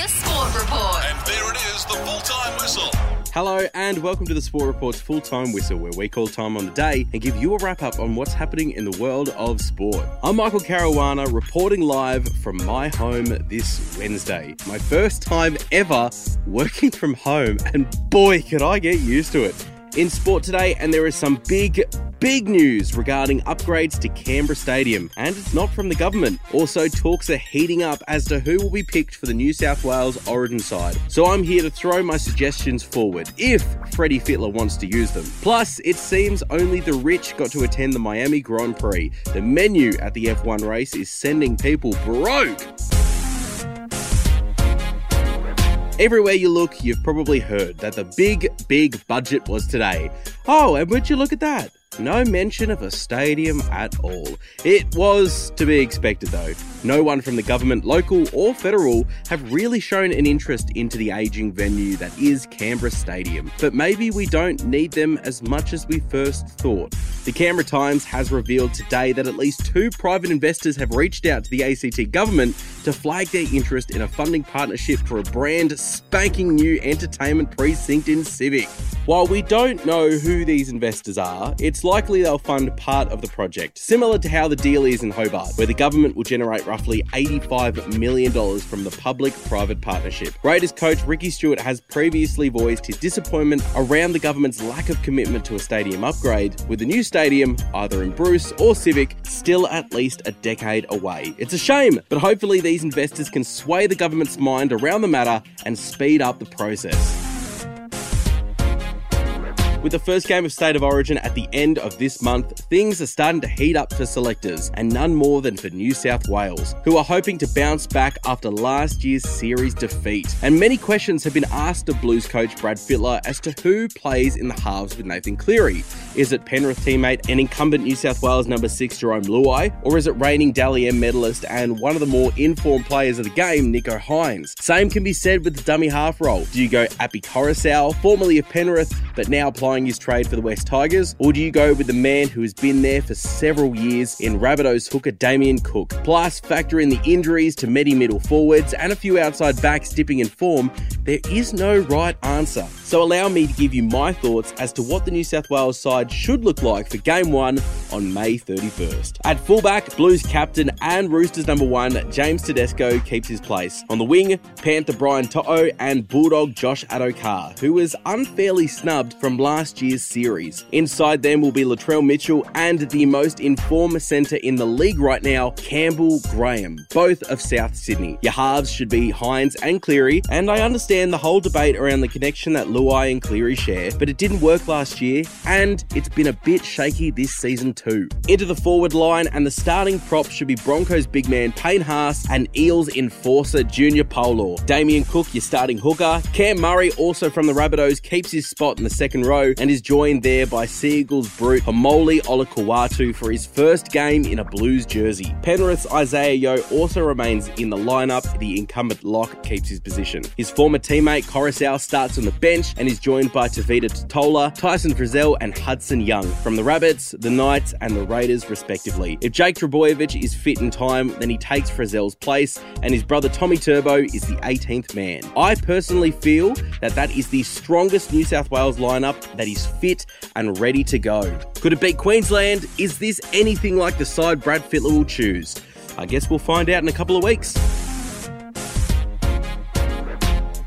The Sport Report. And there it is, the full time whistle. Hello and welcome to the Sport Report's full time whistle, where we call time on the day and give you a wrap up on what's happening in the world of sport. I'm Michael Caruana, reporting live from my home this Wednesday. My first time ever working from home, and boy, could I get used to it. In sport today, and there is some big, big news regarding upgrades to Canberra Stadium, and it's not from the government. Also, talks are heating up as to who will be picked for the New South Wales Origin side. So I'm here to throw my suggestions forward, if Freddie Fittler wants to use them. Plus, it seems only the rich got to attend the Miami Grand Prix. The menu at the F1 race is sending people broke. Everywhere you look, you've probably heard that the big, big budget was today. Oh, and would you look at that? No mention of a stadium at all. It was to be expected though. No one from the government, local or federal, have really shown an interest into the ageing venue that is Canberra Stadium. But maybe we don't need them as much as we first thought. The Canberra Times has revealed today that at least two private investors have reached out to the ACT government to flag their interest in a funding partnership for a brand spanking new entertainment precinct in Civic. While we don't know who these investors are, it's likely they'll fund part of the project, similar to how the deal is in Hobart, where the government will generate roughly $85 million from the public private partnership. Raiders coach Ricky Stuart has previously voiced his disappointment around the government's lack of commitment to a stadium upgrade, with the new stadium, either in Bruce or Civic, still at least a decade away. It's a shame, but hopefully these investors can sway the government's mind around the matter and speed up the process. With the first game of State of Origin at the end of this month, things are starting to heat up for selectors, and none more than for New South Wales, who are hoping to bounce back after last year's series defeat. And many questions have been asked of Blues coach Brad Fittler as to who plays in the halves with Nathan Cleary. Is it Penrith teammate and incumbent New South Wales number six Jarome Luai, or is it reigning Dally M medalist and one of the more informed players of the game, Nicho Hynes? Same can be said with the dummy half role. Do you go Api Koroisau, formerly of Penrith, but now playing his trade for the West Tigers, or do you go with the man who has been there for several years in Rabbitohs hooker Damien Cook? Plus, factor in the injuries to many middle forwards and a few outside backs dipping in form, there is no right answer. So allow me to give you my thoughts as to what the New South Wales side should look like for game one on May 31st. At fullback, Blues captain and Roosters number one, James Tedesco keeps his place. On the wing, Panther Brian To'o and Bulldog Josh Addo-Carr, who was unfairly snubbed from last year's series. Inside them will be Latrell Mitchell and the most informed centre in the league right now, Campbell Graham, both of South Sydney. Your halves should be Hynes and Cleary, and I understand the whole debate around the connection that Luai and Cleary share, but it didn't work last year, and it's been a bit shaky this season too. Into the forward line, and the starting prop should be Broncos big man Payne Haas and Eels enforcer Junior Paulo. Damien Cook, your starting hooker. Cam Murray, also from the Rabbitohs, keeps his spot in the second row and is joined there by Seagulls brute Haumole Olakau'atu for his first game in a Blues jersey. Penrith's Isaah Yeo also remains in the lineup. The incumbent lock keeps his position. His former teammate Koroisau starts on the bench and is joined by Tevita Tatola, Tyson Frizell, and Hudson Young from the Rabbits, the Knights, and the Raiders, respectively. If Jake Trbojevic is fit in time, then he takes Frizell's place, and his brother Tommy Turbo is the 18th man. I personally feel that that is the strongest New South Wales lineup that is fit and ready to go. Could it beat Queensland? Is this anything like the side Brad Fittler will choose? I guess we'll find out in a couple of weeks.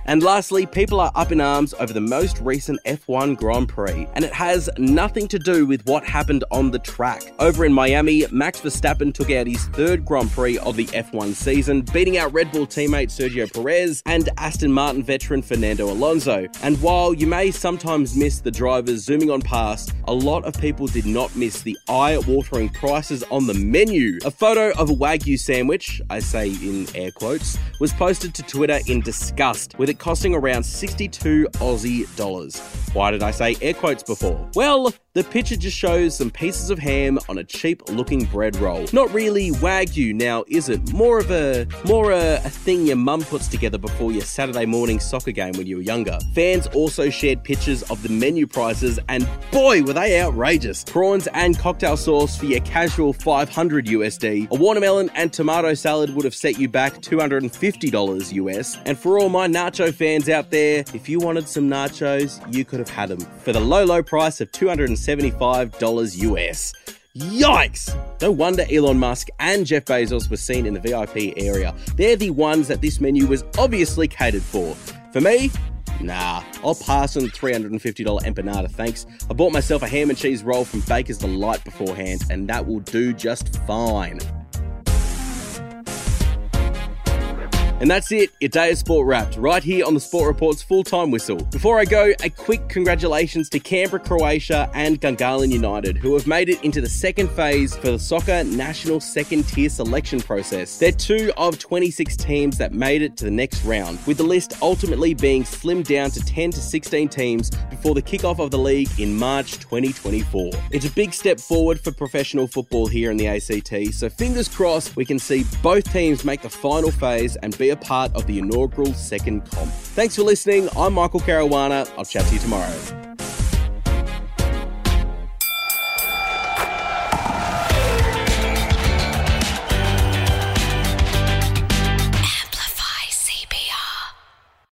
And lastly, people are up in arms over the most recent F1 Grand Prix, and it has nothing to do with what happened on the track. Over in Miami, Max Verstappen took out his third Grand Prix of the F1 season, beating out Red Bull teammate Sergio Perez and Aston Martin veteran Fernando Alonso. And while you may sometimes miss the drivers zooming on past, a lot of people did not miss the eye-watering prices on the menu. A photo of a Wagyu sandwich, I say in air quotes, was posted to Twitter in disgust, with it costing around 62 Aussie dollars. Why did I say air quotes before? Well, the picture just shows some pieces of ham on a cheap looking bread roll. Not really wagyu now, is it? More of a more a, a thing your mum puts together before your Saturday morning soccer game when you were younger. Fans also shared pictures of the menu prices and boy were they outrageous. Prawns and cocktail sauce for your casual 500 USD. A watermelon and tomato salad would have set you back $250 US. And for all my nacho fans out there, if you wanted some nachos, you could have had them for the low, low price of $275 US. Yikes! No wonder Elon Musk and Jeff Bezos were seen in the VIP area. They're the ones that this menu was obviously catered for. For me, Nah, I'll pass on the $350 empanada, thanks. I bought myself a ham and cheese roll from Baker's Delight beforehand, and that will do just fine. And that's it, your day of sport wrapped, right here on the Sport Report's full time whistle. Before I go, a quick congratulations to Canberra, Croatia, and Gungahlin United, who have made it into the second phase for the soccer national second tier selection process. They're two of 26 teams that made it to the next round, with the list ultimately being slimmed down to 10 to 16 teams before the kickoff of the league in March 2024. It's a big step forward for professional football here in the ACT, so fingers crossed we can see both teams make the final phase and be a part of the inaugural second comp. Thanks for listening. I'm Michael Caruana. I'll chat to you tomorrow.